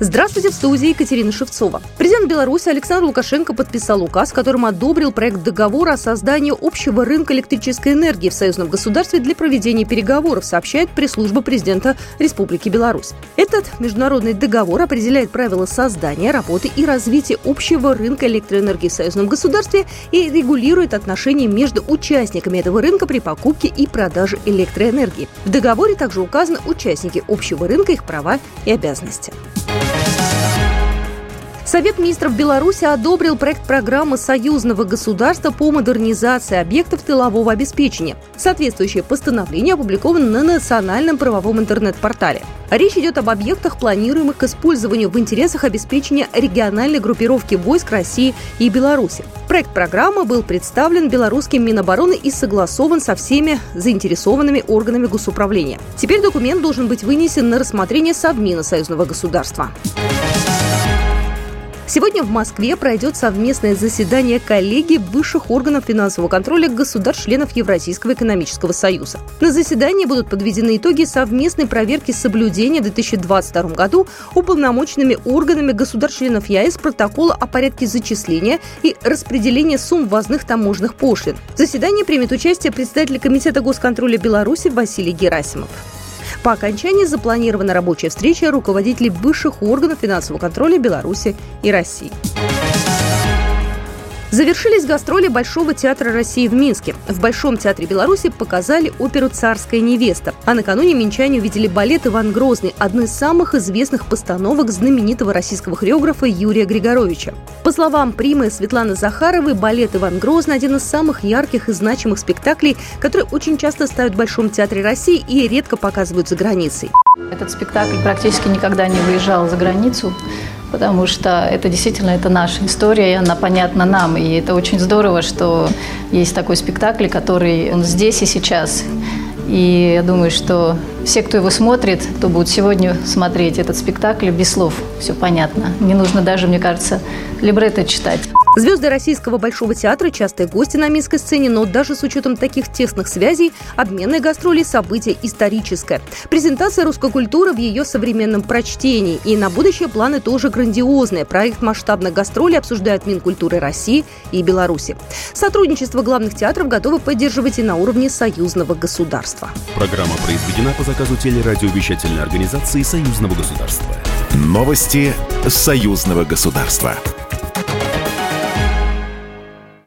Здравствуйте, в студии Екатерина Шевцова. Президент Беларуси Александр Лукашенко подписал указ, которым одобрил проект договора о создании общего рынка электрической энергии в союзном государстве для проведения переговоров, сообщает пресс-служба президента Республики Беларусь. Этот международный договор определяет правила создания, работы и развития общего рынка электроэнергии в союзном государстве и регулирует отношения между участниками этого рынка при покупке и продаже электроэнергии. В договоре также указаны участники общего рынка, их права и обязанности. Совет министров Беларуси одобрил проект программы союзного государства по модернизации объектов тылового обеспечения. Соответствующее постановление опубликовано на национальном правовом интернет-портале. Речь идет об объектах, планируемых к использованию в интересах обеспечения региональной группировки войск России и Беларуси. Проект программы был представлен белорусским Минобороны и согласован со всеми заинтересованными органами госуправления. Теперь документ должен быть вынесен на рассмотрение Совмина союзного государства. Сегодня в Москве пройдет совместное заседание коллегии высших органов финансового контроля государств-членов Евразийского экономического союза. На заседании будут подведены итоги совместной проверки соблюдения в 2022 году уполномоченными органами государств-членов ЕАЭС протокола о порядке зачисления и распределения сумм ввозных таможенных пошлин. В заседании примет участие председатель Комитета госконтроля Беларуси Василий Герасимов. По окончании запланирована рабочая встреча руководителей высших органов финансового контроля Беларуси и России. Завершились гастроли Большого театра России в Минске. В Большом театре Беларуси показали оперу «Царская невеста». А накануне минчане увидели балет «Иван Грозный», одну из самых известных постановок знаменитого российского хореографа Юрия Григоровича. По словам примы Светланы Захаровой, балет «Иван Грозный» – один из самых ярких и значимых спектаклей, которые очень часто ставят в Большом театре России и редко показывают за границей. Этот спектакль практически никогда не выезжал за границу потому что это действительно это наша история, и она понятна нам. И это очень здорово, что есть такой спектакль, который он здесь и сейчас. И я думаю, что все, кто его смотрит, кто будет сегодня смотреть этот спектакль, без слов все понятно. Не нужно даже, мне кажется, либретто читать. Звезды российского Большого театра – частые гости на минской сцене, но даже с учетом таких тесных связей, обменные гастроли – событие историческое. Презентация русской культуры в ее современном прочтении. И на будущее планы тоже грандиозные. Проект масштабных гастролей обсуждают Минкультуры России и Беларуси. Сотрудничество главных театров готовы поддерживать и на уровне союзного государства. Программа произведена по заказу телерадиовещательной организации союзного государства. Новости союзного государства.